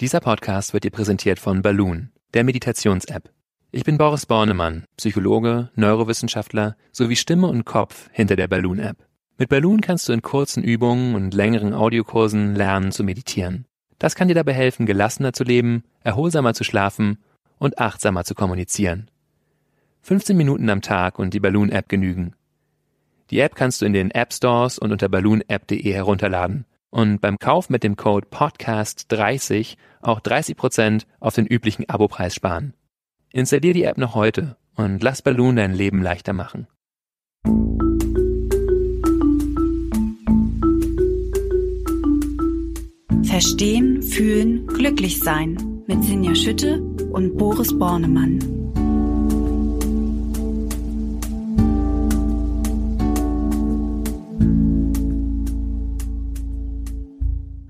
Dieser Podcast wird dir präsentiert von Balloon, der Meditations-App. Ich bin Boris Bornemann, Psychologe, Neurowissenschaftler sowie Stimme und Kopf hinter der Balloon-App. Mit Balloon kannst du in kurzen Übungen und längeren Audiokursen lernen zu meditieren. Das kann dir dabei helfen, gelassener zu leben, erholsamer zu schlafen und achtsamer zu kommunizieren. 15 Minuten am Tag und die Balloon-App genügen. Die App kannst du in den App Stores und unter balloonapp.de herunterladen und beim Kauf mit dem Code PODCAST30 auch 30% auf den üblichen Abopreis sparen. Installier die App noch heute und lass Balloon dein Leben leichter machen. Verstehen, fühlen, glücklich sein mit Sinja Schütte und Boris Bornemann.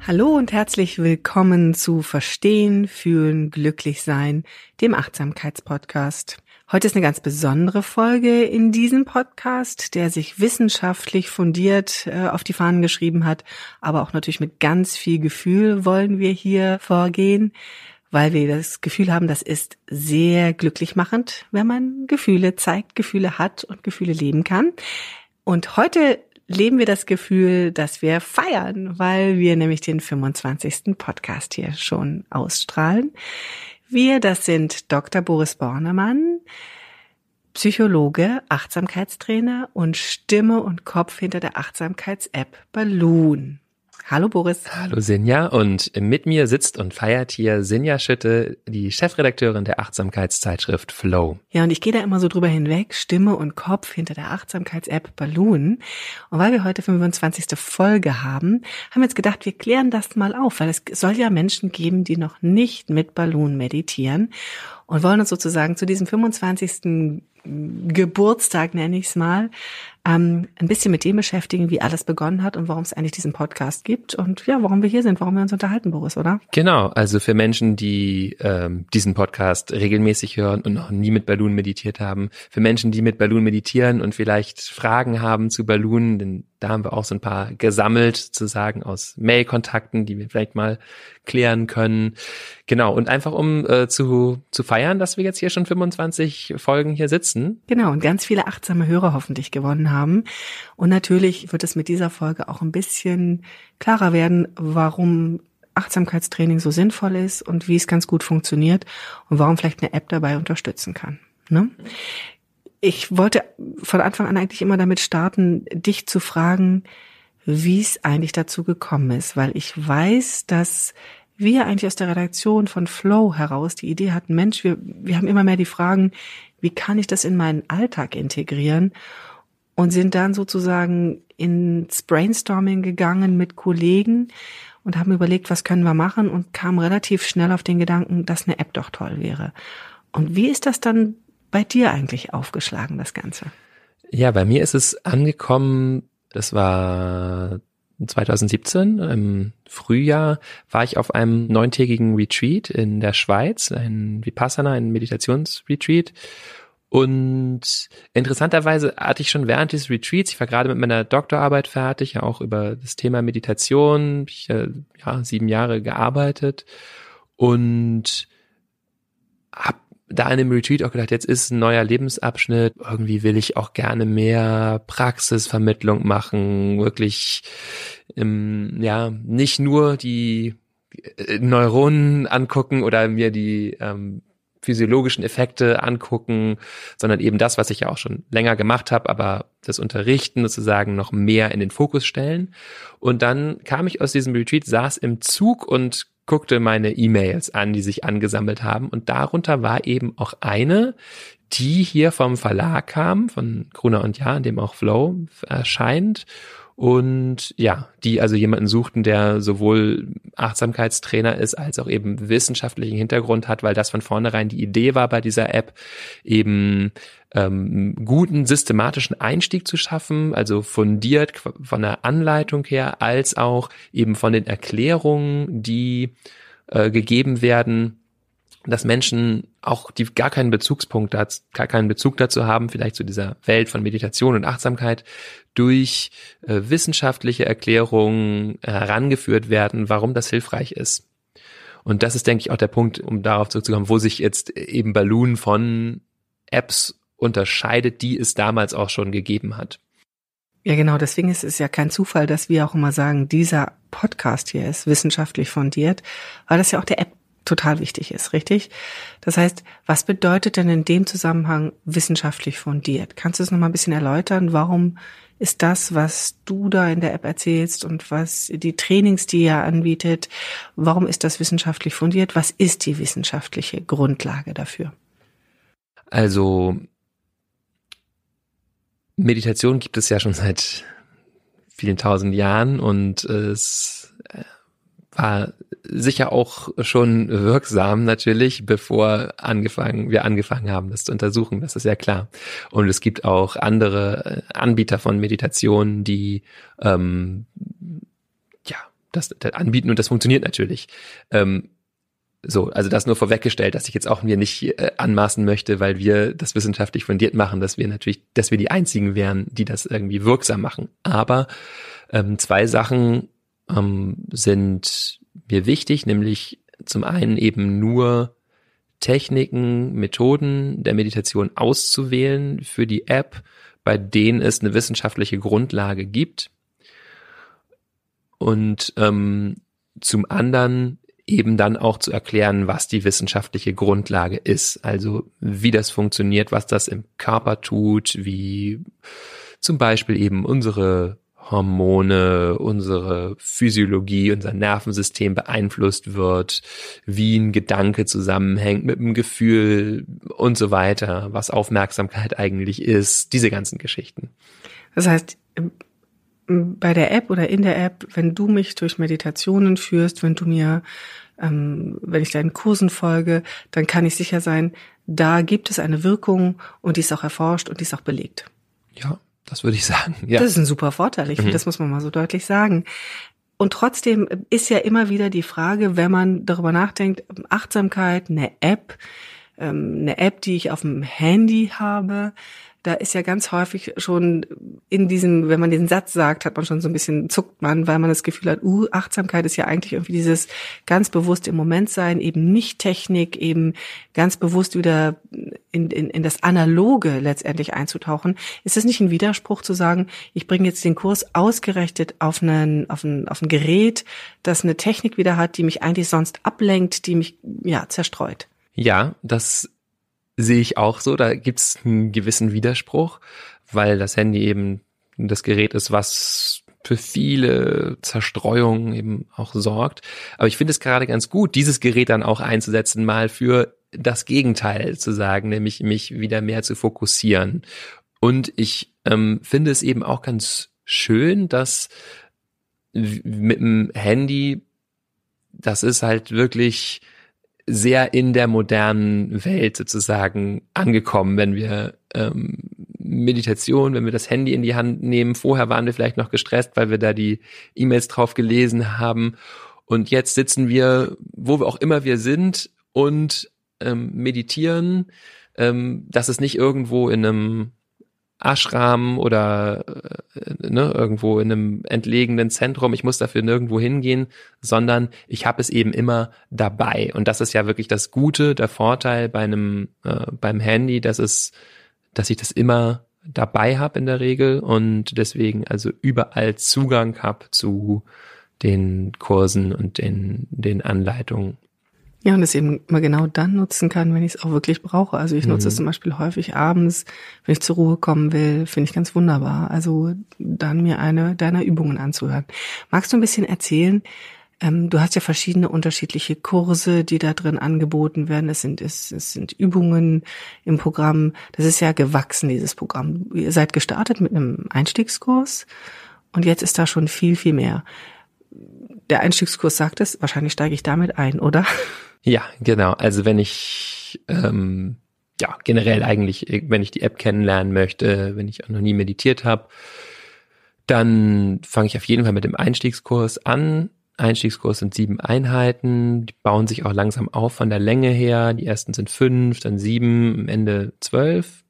Hallo und herzlich willkommen zu Verstehen, Fühlen, Glücklich sein, dem Achtsamkeitspodcast. Heute ist eine ganz besondere Folge in diesem Podcast, der sich wissenschaftlich fundiert äh, auf die Fahnen geschrieben hat, aber auch natürlich mit ganz viel Gefühl wollen wir hier vorgehen, weil wir das Gefühl haben, das ist sehr glücklich machend, wenn man Gefühle zeigt, Gefühle hat und Gefühle leben kann. Und heute leben wir das Gefühl, dass wir feiern, weil wir nämlich den 25. Podcast hier schon ausstrahlen. Wir, das sind Dr. Boris Bornemann, Psychologe, Achtsamkeitstrainer und Stimme und Kopf hinter der Achtsamkeits-App Balloon. Hallo Boris. Hallo Sinja und mit mir sitzt und feiert hier Sinja Schütte, die Chefredakteurin der Achtsamkeitszeitschrift Flow. Ja, und ich gehe da immer so drüber hinweg, Stimme und Kopf hinter der Achtsamkeits-App Balloon. Und weil wir heute 25. Folge haben, haben wir jetzt gedacht, wir klären das mal auf, weil es soll ja Menschen geben, die noch nicht mit Balloon meditieren und wollen uns sozusagen zu diesem 25. Geburtstag, nenne ich es mal, ähm, ein bisschen mit dem beschäftigen, wie alles begonnen hat und warum es eigentlich diesen Podcast gibt und ja, warum wir hier sind, warum wir uns unterhalten, Boris, oder? Genau, also für Menschen, die ähm, diesen Podcast regelmäßig hören und noch nie mit Balloon meditiert haben, für Menschen, die mit Balloon meditieren und vielleicht Fragen haben zu Balloon, denn da haben wir auch so ein paar gesammelt, sozusagen aus Mail-Kontakten, die wir vielleicht mal klären können. Genau, und einfach um äh, zu, zu feiern, dass wir jetzt hier schon 25 Folgen hier sitzen. Genau, und ganz viele achtsame Hörer hoffentlich gewonnen haben. Und natürlich wird es mit dieser Folge auch ein bisschen klarer werden, warum Achtsamkeitstraining so sinnvoll ist und wie es ganz gut funktioniert und warum vielleicht eine App dabei unterstützen kann. Ne? Ich wollte von Anfang an eigentlich immer damit starten, dich zu fragen, wie es eigentlich dazu gekommen ist, weil ich weiß, dass wir eigentlich aus der Redaktion von Flow heraus die Idee hatten, Mensch, wir, wir haben immer mehr die Fragen, wie kann ich das in meinen Alltag integrieren? Und sind dann sozusagen ins Brainstorming gegangen mit Kollegen und haben überlegt, was können wir machen und kamen relativ schnell auf den Gedanken, dass eine App doch toll wäre. Und wie ist das dann bei dir eigentlich aufgeschlagen, das Ganze? Ja, bei mir ist es angekommen, das war 2017 im Frühjahr war ich auf einem neuntägigen Retreat in der Schweiz, ein Vipassana, ein Meditationsretreat. Und interessanterweise hatte ich schon während dieses Retreats, ich war gerade mit meiner Doktorarbeit fertig, ja auch über das Thema Meditation, ich ja sieben Jahre gearbeitet und habe da in dem Retreat auch gedacht, jetzt ist ein neuer Lebensabschnitt, irgendwie will ich auch gerne mehr Praxisvermittlung machen, wirklich, ähm, ja, nicht nur die äh, Neuronen angucken oder mir die ähm, physiologischen Effekte angucken, sondern eben das, was ich ja auch schon länger gemacht habe, aber das Unterrichten sozusagen noch mehr in den Fokus stellen. Und dann kam ich aus diesem Retreat, saß im Zug und guckte meine E-Mails an, die sich angesammelt haben. Und darunter war eben auch eine, die hier vom Verlag kam, von Gruner und Jahr, in dem auch Flow erscheint. Und ja, die also jemanden suchten, der sowohl Achtsamkeitstrainer ist, als auch eben wissenschaftlichen Hintergrund hat, weil das von vornherein die Idee war bei dieser App, eben ähm, guten systematischen Einstieg zu schaffen, also fundiert von der Anleitung her, als auch eben von den Erklärungen, die äh, gegeben werden, dass Menschen auch die gar keinen Bezugspunkt gar keinen Bezug dazu haben, vielleicht zu dieser Welt von Meditation und Achtsamkeit, durch äh, wissenschaftliche Erklärungen herangeführt werden, warum das hilfreich ist. Und das ist, denke ich, auch der Punkt, um darauf zurückzukommen, wo sich jetzt eben Balloon von Apps unterscheidet, die es damals auch schon gegeben hat. Ja, genau. Deswegen ist es ja kein Zufall, dass wir auch immer sagen, dieser Podcast hier ist wissenschaftlich fundiert, weil das ja auch der App total wichtig ist, richtig? Das heißt, was bedeutet denn in dem Zusammenhang wissenschaftlich fundiert? Kannst du es nochmal ein bisschen erläutern? Warum ist das, was du da in der App erzählst und was die Trainings, die ihr anbietet, warum ist das wissenschaftlich fundiert? Was ist die wissenschaftliche Grundlage dafür? Also Meditation gibt es ja schon seit vielen tausend Jahren und es war sicher auch schon wirksam natürlich, bevor angefangen, wir angefangen haben, das zu untersuchen. Das ist ja klar. Und es gibt auch andere äh, Anbieter von Meditationen, die ähm, ja das, das anbieten und das funktioniert natürlich. Ähm, so, also das nur vorweggestellt, dass ich jetzt auch mir nicht äh, anmaßen möchte, weil wir das wissenschaftlich fundiert machen, dass wir natürlich, dass wir die einzigen wären, die das irgendwie wirksam machen. Aber ähm, zwei Sachen ähm, sind mir wichtig, nämlich zum einen eben nur Techniken, Methoden der Meditation auszuwählen für die App, bei denen es eine wissenschaftliche Grundlage gibt. Und ähm, zum anderen eben dann auch zu erklären, was die wissenschaftliche Grundlage ist. Also wie das funktioniert, was das im Körper tut, wie zum Beispiel eben unsere Hormone, unsere Physiologie, unser Nervensystem beeinflusst wird, wie ein Gedanke zusammenhängt mit einem Gefühl und so weiter, was Aufmerksamkeit eigentlich ist, diese ganzen Geschichten. Das heißt, bei der App oder in der App, wenn du mich durch Meditationen führst, wenn du mir, ähm, wenn ich deinen Kursen folge, dann kann ich sicher sein, da gibt es eine Wirkung und die ist auch erforscht und die ist auch belegt. Ja, das würde ich sagen. Ja. Das ist ein super Vorteil. Ich mhm. finde, das muss man mal so deutlich sagen. Und trotzdem ist ja immer wieder die Frage, wenn man darüber nachdenkt, Achtsamkeit, eine App, ähm, eine App, die ich auf dem Handy habe, da ist ja ganz häufig schon in diesem, wenn man den Satz sagt, hat man schon so ein bisschen zuckt man, weil man das Gefühl hat, uh, Achtsamkeit ist ja eigentlich irgendwie dieses ganz bewusst im Moment sein, eben nicht Technik, eben ganz bewusst wieder in, in, in das Analoge letztendlich einzutauchen. Ist es nicht ein Widerspruch zu sagen, ich bringe jetzt den Kurs ausgerechnet auf einen, auf ein, auf ein Gerät, das eine Technik wieder hat, die mich eigentlich sonst ablenkt, die mich, ja, zerstreut? Ja, das sehe ich auch so. Da gibt's einen gewissen Widerspruch, weil das Handy eben das Gerät ist, was für viele Zerstreuungen eben auch sorgt. Aber ich finde es gerade ganz gut, dieses Gerät dann auch einzusetzen, mal für das Gegenteil zu sagen, nämlich mich wieder mehr zu fokussieren. Und ich ähm, finde es eben auch ganz schön, dass mit dem Handy, das ist halt wirklich sehr in der modernen Welt sozusagen angekommen, wenn wir ähm, Meditation, wenn wir das Handy in die Hand nehmen. Vorher waren wir vielleicht noch gestresst, weil wir da die E-Mails drauf gelesen haben. Und jetzt sitzen wir, wo wir auch immer wir sind und ähm, meditieren. Ähm, das ist nicht irgendwo in einem Ashram oder äh, ne, irgendwo in einem entlegenen Zentrum, ich muss dafür nirgendwo hingehen, sondern ich habe es eben immer dabei. Und das ist ja wirklich das Gute, der Vorteil bei einem äh, beim Handy, dass es, dass ich das immer dabei habe in der Regel und deswegen also überall Zugang habe zu den Kursen und den, den Anleitungen. Ja, und es eben immer genau dann nutzen kann, wenn ich es auch wirklich brauche. Also ich nutze mhm. es zum Beispiel häufig abends, wenn ich zur Ruhe kommen will, finde ich ganz wunderbar. Also dann mir eine deiner Übungen anzuhören. Magst du ein bisschen erzählen? Ähm, du hast ja verschiedene unterschiedliche Kurse, die da drin angeboten werden. Es sind, es, es sind Übungen im Programm. Das ist ja gewachsen, dieses Programm. Ihr seid gestartet mit einem Einstiegskurs und jetzt ist da schon viel, viel mehr. Der Einstiegskurs sagt es, wahrscheinlich steige ich damit ein, oder? Ja, genau. Also wenn ich ähm, ja generell eigentlich, wenn ich die App kennenlernen möchte, wenn ich auch noch nie meditiert habe, dann fange ich auf jeden Fall mit dem Einstiegskurs an. Einstiegskurs sind sieben Einheiten, die bauen sich auch langsam auf von der Länge her. Die ersten sind fünf, dann sieben, am Ende zwölf.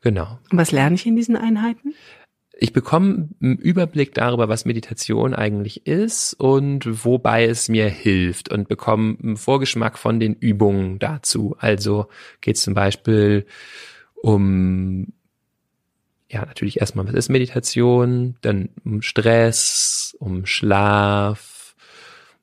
Genau. Und was lerne ich in diesen Einheiten? Ich bekomme einen Überblick darüber, was Meditation eigentlich ist und wobei es mir hilft und bekomme einen Vorgeschmack von den Übungen dazu. Also geht es zum Beispiel um, ja, natürlich erstmal, was ist Meditation, dann um Stress, um Schlaf,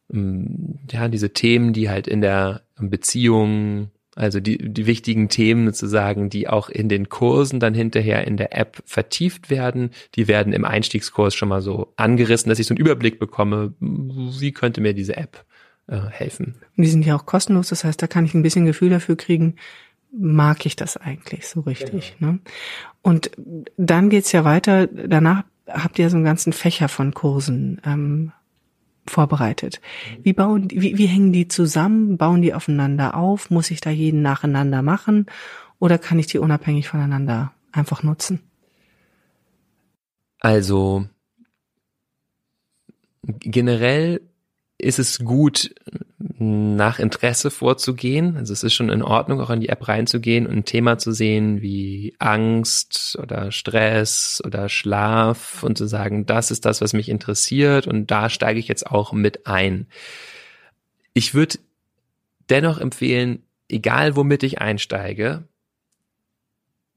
um, ja, diese Themen, die halt in der Beziehung also die, die wichtigen Themen sozusagen, die auch in den Kursen dann hinterher in der App vertieft werden, die werden im Einstiegskurs schon mal so angerissen, dass ich so einen Überblick bekomme, wie könnte mir diese App äh, helfen. Und die sind ja auch kostenlos, das heißt, da kann ich ein bisschen Gefühl dafür kriegen, mag ich das eigentlich so richtig. Genau. Ne? Und dann geht's ja weiter, danach habt ihr so einen ganzen Fächer von Kursen. Ähm, vorbereitet. Wie bauen, wie, wie hängen die zusammen? Bauen die aufeinander auf? Muss ich da jeden nacheinander machen? Oder kann ich die unabhängig voneinander einfach nutzen? Also generell ist es gut, nach Interesse vorzugehen. Also es ist schon in Ordnung, auch in die App reinzugehen und ein Thema zu sehen wie Angst oder Stress oder Schlaf und zu sagen, das ist das, was mich interessiert und da steige ich jetzt auch mit ein. Ich würde dennoch empfehlen, egal womit ich einsteige,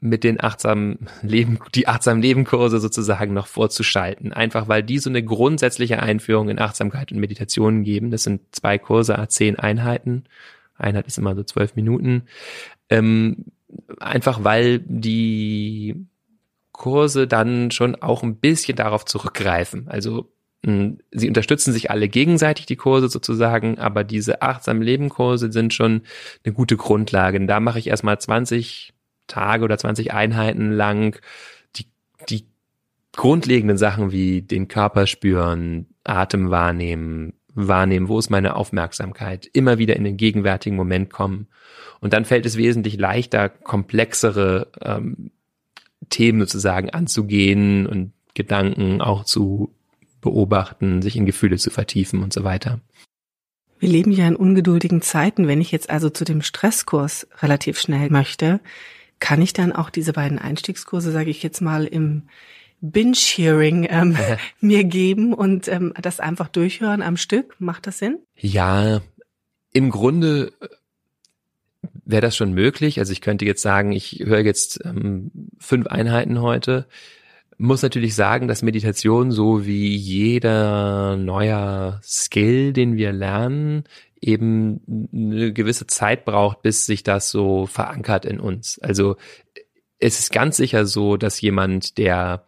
mit den achtsamen Leben, die achtsamen Lebenkurse sozusagen noch vorzuschalten. Einfach weil die so eine grundsätzliche Einführung in Achtsamkeit und Meditation geben. Das sind zwei Kurse, zehn Einheiten. Einheit ist immer so zwölf Minuten. Ähm, einfach weil die Kurse dann schon auch ein bisschen darauf zurückgreifen. Also mh, sie unterstützen sich alle gegenseitig, die Kurse sozusagen, aber diese achtsamen Lebenkurse sind schon eine gute Grundlage. Und da mache ich erstmal 20 Tage oder 20 Einheiten lang die, die grundlegenden Sachen wie den Körper spüren, Atem wahrnehmen, wahrnehmen, wo ist meine Aufmerksamkeit, immer wieder in den gegenwärtigen Moment kommen. Und dann fällt es wesentlich leichter, komplexere ähm, Themen sozusagen anzugehen und Gedanken auch zu beobachten, sich in Gefühle zu vertiefen und so weiter. Wir leben ja in ungeduldigen Zeiten. Wenn ich jetzt also zu dem Stresskurs relativ schnell möchte, kann ich dann auch diese beiden Einstiegskurse, sage ich jetzt mal, im Binge-Hearing ähm, mir geben und ähm, das einfach durchhören am Stück? Macht das Sinn? Ja, im Grunde äh, wäre das schon möglich. Also ich könnte jetzt sagen, ich höre jetzt ähm, fünf Einheiten heute. Muss natürlich sagen, dass Meditation so wie jeder neuer Skill, den wir lernen, eben eine gewisse Zeit braucht, bis sich das so verankert in uns. Also es ist ganz sicher so, dass jemand, der,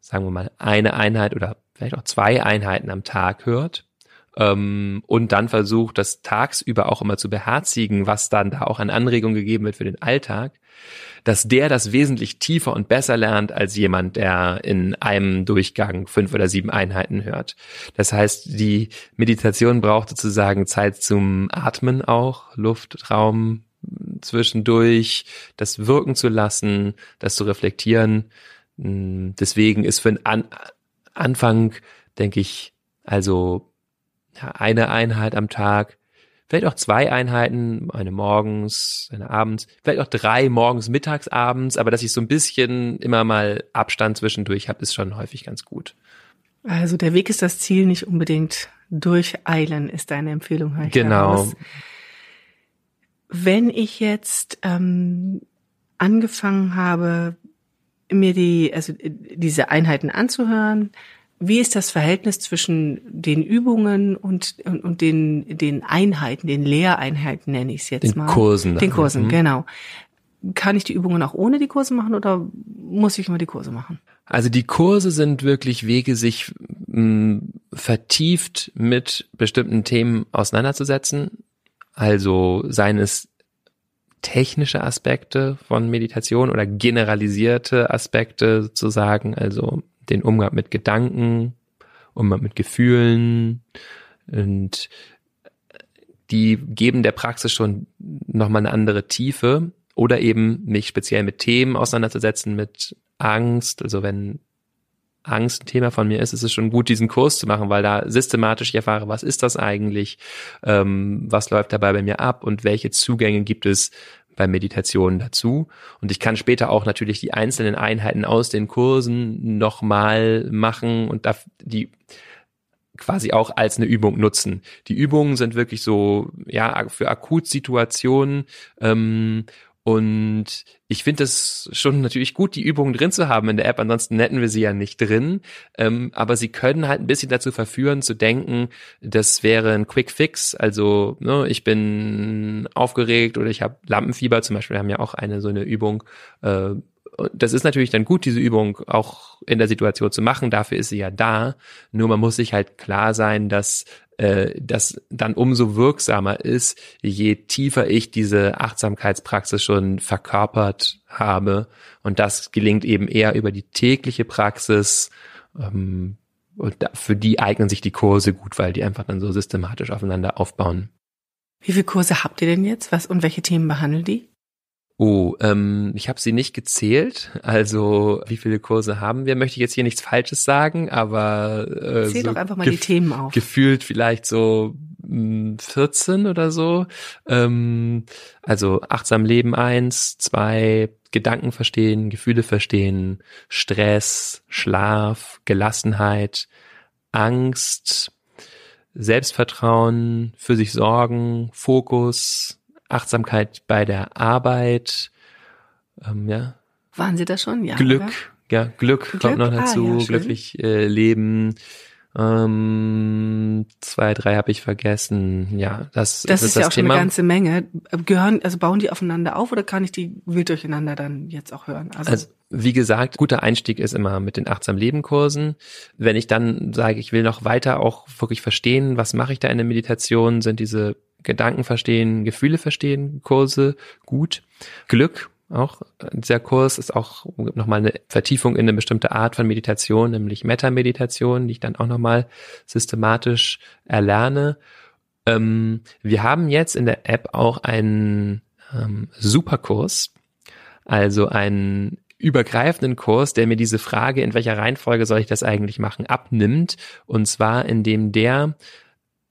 sagen wir mal, eine Einheit oder vielleicht auch zwei Einheiten am Tag hört, ähm, und dann versucht, das tagsüber auch immer zu beherzigen, was dann da auch an Anregungen gegeben wird für den Alltag, dass der das wesentlich tiefer und besser lernt als jemand, der in einem Durchgang fünf oder sieben Einheiten hört. Das heißt, die Meditation braucht sozusagen Zeit zum Atmen auch, Luftraum zwischendurch, das wirken zu lassen, das zu reflektieren. Hm, deswegen ist für den An Anfang, denke ich, also eine Einheit am Tag vielleicht auch zwei Einheiten, eine morgens, eine abends, vielleicht auch drei morgens, mittags, abends, aber dass ich so ein bisschen immer mal Abstand zwischendurch habe, ist schon häufig ganz gut. Also der Weg ist das Ziel, nicht unbedingt durcheilen, ist deine Empfehlung. Genau. Wenn ich jetzt ähm, angefangen habe, mir die, also diese Einheiten anzuhören, wie ist das Verhältnis zwischen den Übungen und, und, und den, den Einheiten, den Lehreinheiten nenne ich es jetzt den mal. Kursen. Den Kursen, mhm. genau. Kann ich die Übungen auch ohne die Kurse machen oder muss ich immer die Kurse machen? Also die Kurse sind wirklich Wege, sich mh, vertieft mit bestimmten Themen auseinanderzusetzen. Also seien es technische Aspekte von Meditation oder generalisierte Aspekte sozusagen, also den Umgang mit Gedanken, Umgang mit Gefühlen und die geben der Praxis schon nochmal eine andere Tiefe oder eben mich speziell mit Themen auseinanderzusetzen, mit Angst, also wenn Angst ein Thema von mir ist, ist es schon gut, diesen Kurs zu machen, weil da systematisch ich erfahre, was ist das eigentlich, ähm, was läuft dabei bei mir ab und welche Zugänge gibt es bei Meditationen dazu. Und ich kann später auch natürlich die einzelnen Einheiten aus den Kursen nochmal machen und die quasi auch als eine Übung nutzen. Die Übungen sind wirklich so, ja, für Akutsituationen ähm, und ich finde es schon natürlich gut, die Übungen drin zu haben in der App, ansonsten hätten wir sie ja nicht drin. Ähm, aber sie können halt ein bisschen dazu verführen, zu denken, das wäre ein Quick Fix. Also ne, ich bin aufgeregt oder ich habe Lampenfieber zum Beispiel, wir haben ja auch eine so eine Übung. Äh, das ist natürlich dann gut, diese Übung auch in der Situation zu machen. Dafür ist sie ja da. Nur man muss sich halt klar sein, dass äh, das dann umso wirksamer ist, je tiefer ich diese Achtsamkeitspraxis schon verkörpert habe. Und das gelingt eben eher über die tägliche Praxis. Ähm, und für die eignen sich die Kurse gut, weil die einfach dann so systematisch aufeinander aufbauen. Wie viele Kurse habt ihr denn jetzt? Was und welche Themen behandeln die? Oh, ähm, ich habe sie nicht gezählt. Also wie viele Kurse haben wir? Möchte ich jetzt hier nichts Falsches sagen, aber äh, Zähl so doch einfach mal die Themen auf. Gefühlt vielleicht so mh, 14 oder so. Ähm, also achtsam Leben eins, zwei Gedanken verstehen, Gefühle verstehen, Stress, Schlaf, Gelassenheit, Angst, Selbstvertrauen, für sich sorgen, Fokus, Achtsamkeit bei der Arbeit, ähm, ja. Waren Sie da schon? Ja. Glück, oder? ja, Glück, Glück, kommt noch ah, dazu, ja, glücklich äh, leben. Ähm, zwei, drei habe ich vergessen. Ja, das, das, das ist, ist ja auch Thema. schon eine ganze Menge. Gehören, also bauen die aufeinander auf oder kann ich die wild durcheinander dann jetzt auch hören? Also, also wie gesagt, guter Einstieg ist immer mit den achtsam Leben Kursen. Wenn ich dann sage, ich will noch weiter auch wirklich verstehen, was mache ich da in der Meditation, sind diese Gedanken verstehen, Gefühle verstehen, Kurse gut. Glück auch. Dieser Kurs ist auch nochmal eine Vertiefung in eine bestimmte Art von Meditation, nämlich Meta-Meditation, die ich dann auch nochmal systematisch erlerne. Ähm, wir haben jetzt in der App auch einen ähm, Superkurs, also einen übergreifenden Kurs, der mir diese Frage, in welcher Reihenfolge soll ich das eigentlich machen, abnimmt. Und zwar, indem der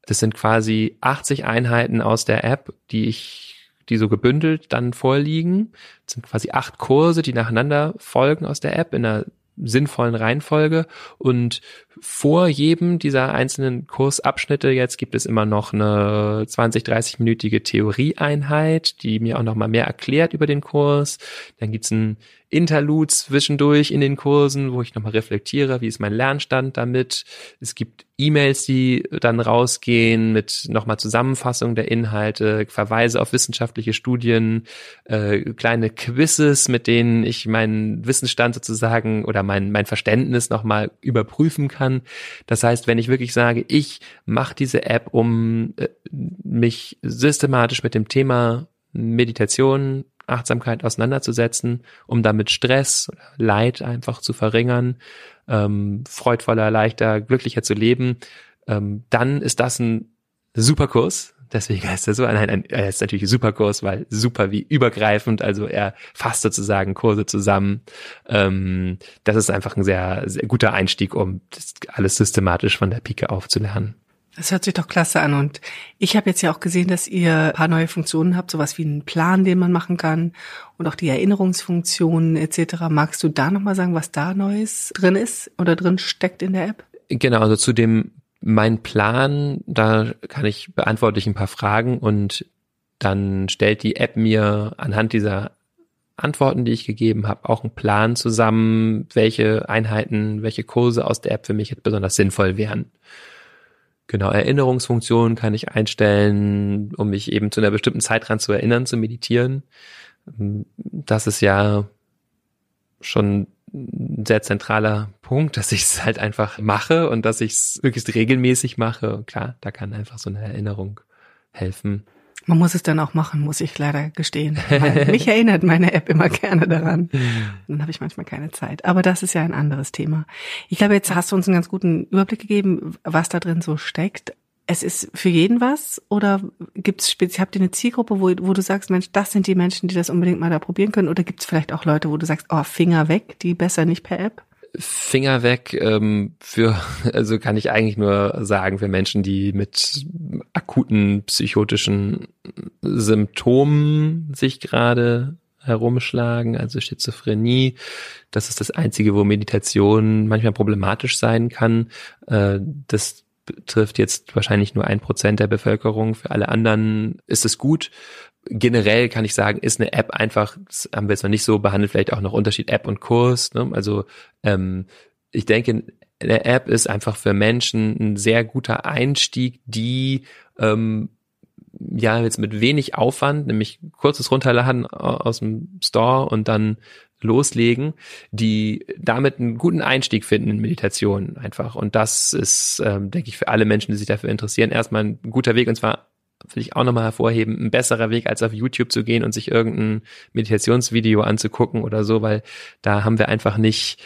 das sind quasi 80 Einheiten aus der App, die ich, die so gebündelt dann vorliegen. Das sind quasi acht Kurse, die nacheinander folgen aus der App in einer sinnvollen Reihenfolge und vor jedem dieser einzelnen Kursabschnitte jetzt gibt es immer noch eine 20, 30-minütige Theorieeinheit, die mir auch noch mal mehr erklärt über den Kurs. Dann gibt's ein Interlude zwischendurch in den Kursen, wo ich nochmal reflektiere, wie ist mein Lernstand damit. Es gibt E-Mails, die dann rausgehen mit nochmal Zusammenfassung der Inhalte, Verweise auf wissenschaftliche Studien, äh, kleine Quizzes, mit denen ich meinen Wissensstand sozusagen oder mein, mein Verständnis nochmal überprüfen kann. Das heißt, wenn ich wirklich sage, ich mache diese App, um äh, mich systematisch mit dem Thema Meditation, Achtsamkeit auseinanderzusetzen, um damit Stress Leid einfach zu verringern, ähm, freudvoller, leichter, glücklicher zu leben, ähm, dann ist das ein super Kurs. Deswegen heißt er so, nein, ein, er ist natürlich ein super Kurs, weil super wie übergreifend, also er fasst sozusagen Kurse zusammen. Ähm, das ist einfach ein sehr, sehr guter Einstieg, um das alles systematisch von der Pike aufzulernen. Das hört sich doch klasse an. Und ich habe jetzt ja auch gesehen, dass ihr ein paar neue Funktionen habt, sowas wie einen Plan, den man machen kann und auch die Erinnerungsfunktionen etc. Magst du da nochmal sagen, was da Neues drin ist oder drin steckt in der App? Genau, also zu dem mein Plan, da kann ich beantworte ich ein paar Fragen und dann stellt die App mir anhand dieser Antworten, die ich gegeben habe, auch einen Plan zusammen, welche Einheiten, welche Kurse aus der App für mich jetzt besonders sinnvoll wären. Genau, Erinnerungsfunktionen kann ich einstellen, um mich eben zu einer bestimmten Zeit dran zu erinnern, zu meditieren. Das ist ja schon ein sehr zentraler Punkt, dass ich es halt einfach mache und dass ich es möglichst regelmäßig mache. Und klar, da kann einfach so eine Erinnerung helfen. Man muss es dann auch machen, muss ich leider gestehen. Weil mich erinnert meine App immer gerne daran. Dann habe ich manchmal keine Zeit. Aber das ist ja ein anderes Thema. Ich glaube, jetzt hast du uns einen ganz guten Überblick gegeben, was da drin so steckt. Es ist für jeden was oder gibt es speziell, habt ihr eine Zielgruppe, wo, wo du sagst, Mensch, das sind die Menschen, die das unbedingt mal da probieren können? Oder gibt es vielleicht auch Leute, wo du sagst, oh, Finger weg, die besser nicht per App? Finger weg ähm, für, also kann ich eigentlich nur sagen, für Menschen, die mit akuten psychotischen Symptomen sich gerade herumschlagen, also Schizophrenie. Das ist das Einzige, wo Meditation manchmal problematisch sein kann. Äh, das betrifft jetzt wahrscheinlich nur ein Prozent der Bevölkerung. Für alle anderen ist es gut. Generell kann ich sagen, ist eine App einfach, das haben wir jetzt noch nicht so behandelt, vielleicht auch noch Unterschied App und Kurs. Ne? Also ähm, ich denke, eine App ist einfach für Menschen ein sehr guter Einstieg, die ähm, ja jetzt mit wenig Aufwand, nämlich kurzes Runterladen aus dem Store und dann loslegen, die damit einen guten Einstieg finden in Meditation einfach. Und das ist, ähm, denke ich, für alle Menschen, die sich dafür interessieren, erstmal ein guter Weg und zwar will ich auch nochmal hervorheben, ein besserer Weg, als auf YouTube zu gehen und sich irgendein Meditationsvideo anzugucken oder so, weil da haben wir einfach nicht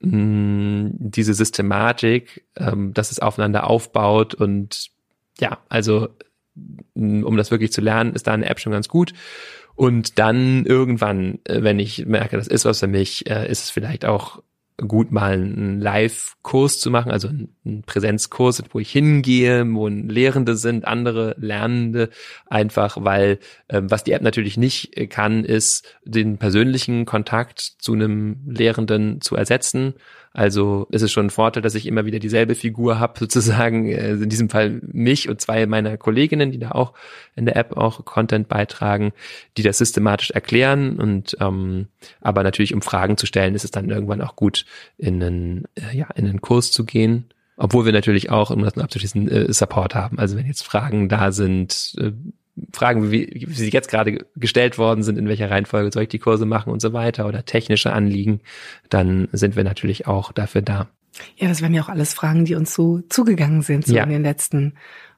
mh, mm, diese Systematik, ähm, dass es aufeinander aufbaut und ja, also um das wirklich zu lernen, ist da eine App schon ganz gut. Und dann irgendwann, äh, wenn ich merke, das ist was für mich, äh, ist es vielleicht auch gut, mal einen Live-Kurs zu machen, also einen Präsenzkurs, wo ich hingehe, wo Lehrende sind, andere Lernende, einfach weil ähm, was die App natürlich nicht kann, ist den persönlichen Kontakt zu einem Lehrenden zu ersetzen. Also ist es schon ein Vorteil, dass ich immer wieder dieselbe Figur habe, sozusagen, äh, in diesem Fall mich und zwei meiner Kolleginnen, die da auch in der App auch Content beitragen, die das systematisch erklären. Und ähm, aber natürlich, um Fragen zu stellen, ist es dann irgendwann auch gut, in einen, äh, ja, in einen Kurs zu gehen. Obwohl wir natürlich auch, um das abzuschließen, äh, Support haben. Also wenn jetzt Fragen da sind, äh, Fragen, wie, wie sie jetzt gerade gestellt worden sind, in welcher Reihenfolge soll ich die Kurse machen und so weiter oder technische Anliegen, dann sind wir natürlich auch dafür da. Ja, das waren ja auch alles Fragen, die uns so zugegangen sind so ja. in den letzten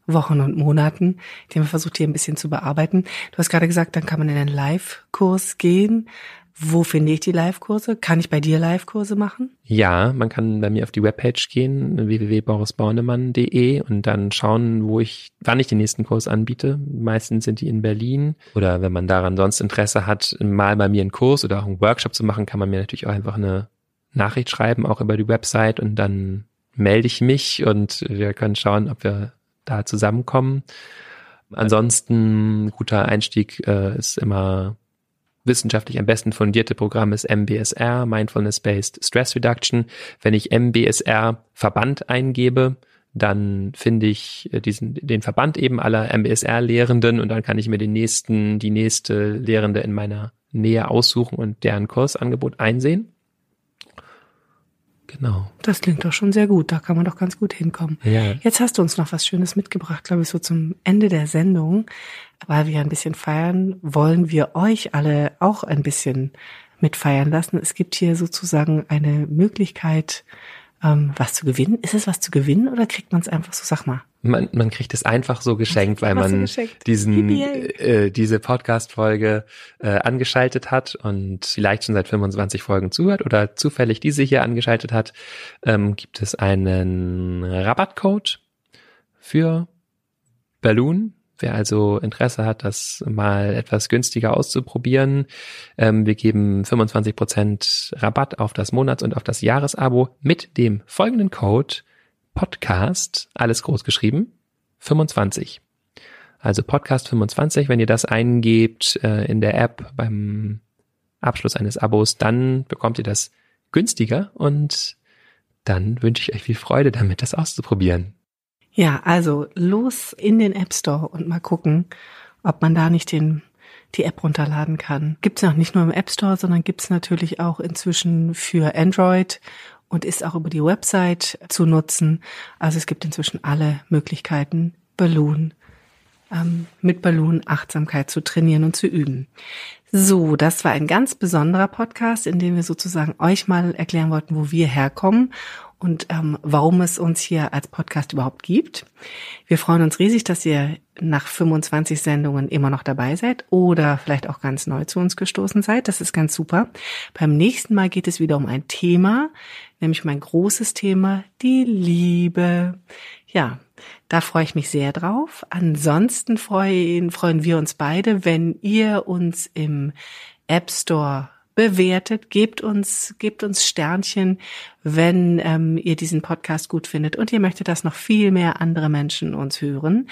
Wochen und Monaten, die haben wir versucht hier ein bisschen zu bearbeiten. Du hast gerade gesagt, dann kann man in einen Live-Kurs gehen. Wo finde ich die Live-Kurse? Kann ich bei dir Live-Kurse machen? Ja, man kann bei mir auf die Webpage gehen, www.borisbornemann.de und dann schauen, wo ich, wann ich den nächsten Kurs anbiete. Meistens sind die in Berlin. Oder wenn man daran sonst Interesse hat, mal bei mir einen Kurs oder auch einen Workshop zu machen, kann man mir natürlich auch einfach eine Nachricht schreiben, auch über die Website und dann melde ich mich und wir können schauen, ob wir da zusammenkommen. Ansonsten guter Einstieg äh, ist immer wissenschaftlich am besten fundierte Programm ist MBSR, Mindfulness-Based Stress Reduction. Wenn ich MBSR Verband eingebe, dann finde ich äh, diesen, den Verband eben aller MBSR-Lehrenden und dann kann ich mir den nächsten, die nächste Lehrende in meiner Nähe aussuchen und deren Kursangebot einsehen. Genau. Das klingt doch schon sehr gut. Da kann man doch ganz gut hinkommen. Ja. Jetzt hast du uns noch was Schönes mitgebracht, glaube ich, so zum Ende der Sendung. Weil wir ein bisschen feiern, wollen wir euch alle auch ein bisschen mitfeiern lassen. Es gibt hier sozusagen eine Möglichkeit, ähm, was zu gewinnen. Ist es was zu gewinnen oder kriegt man es einfach so, sag mal? Man, man kriegt es einfach so geschenkt, weil man geschenkt. diesen äh, diese Podcast-Folge äh, angeschaltet hat und vielleicht schon seit 25 Folgen zuhört oder zufällig diese hier angeschaltet hat, ähm, gibt es einen Rabattcode für Balloon Wer also Interesse hat, das mal etwas günstiger auszuprobieren, ähm, wir geben 25% Rabatt auf das Monats- und auf das Jahresabo mit dem folgenden Code Podcast, alles groß geschrieben, 25. Also Podcast 25, wenn ihr das eingebt äh, in der App beim Abschluss eines Abos, dann bekommt ihr das günstiger und dann wünsche ich euch viel Freude damit, das auszuprobieren. Ja, also los in den App Store und mal gucken, ob man da nicht den, die App runterladen kann. Gibt's noch nicht nur im App Store, sondern gibt's natürlich auch inzwischen für Android und ist auch über die Website zu nutzen. Also es gibt inzwischen alle Möglichkeiten, Balloon ähm, mit Balloon Achtsamkeit zu trainieren und zu üben. So, das war ein ganz besonderer Podcast, in dem wir sozusagen euch mal erklären wollten, wo wir herkommen und ähm, warum es uns hier als Podcast überhaupt gibt. Wir freuen uns riesig, dass ihr nach 25 Sendungen immer noch dabei seid oder vielleicht auch ganz neu zu uns gestoßen seid. Das ist ganz super. Beim nächsten Mal geht es wieder um ein Thema, nämlich mein großes Thema, die Liebe. Ja, da freue ich mich sehr drauf. Ansonsten freuen, freuen wir uns beide, wenn ihr uns im App Store bewertet, gebt uns, gebt uns Sternchen, wenn ähm, ihr diesen Podcast gut findet und ihr möchtet, dass noch viel mehr andere Menschen uns hören.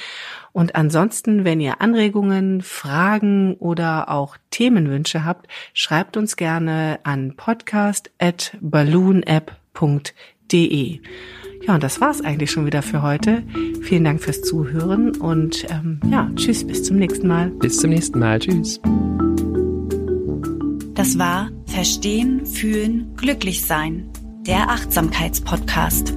Und ansonsten, wenn ihr Anregungen, Fragen oder auch Themenwünsche habt, schreibt uns gerne an podcast@balloonapp.de. Ja, und das war's eigentlich schon wieder für heute. Vielen Dank fürs Zuhören und ähm, ja, tschüss, bis zum nächsten Mal. Bis zum nächsten Mal. Tschüss. Das war Verstehen, Fühlen, Glücklich Sein, der Achtsamkeitspodcast.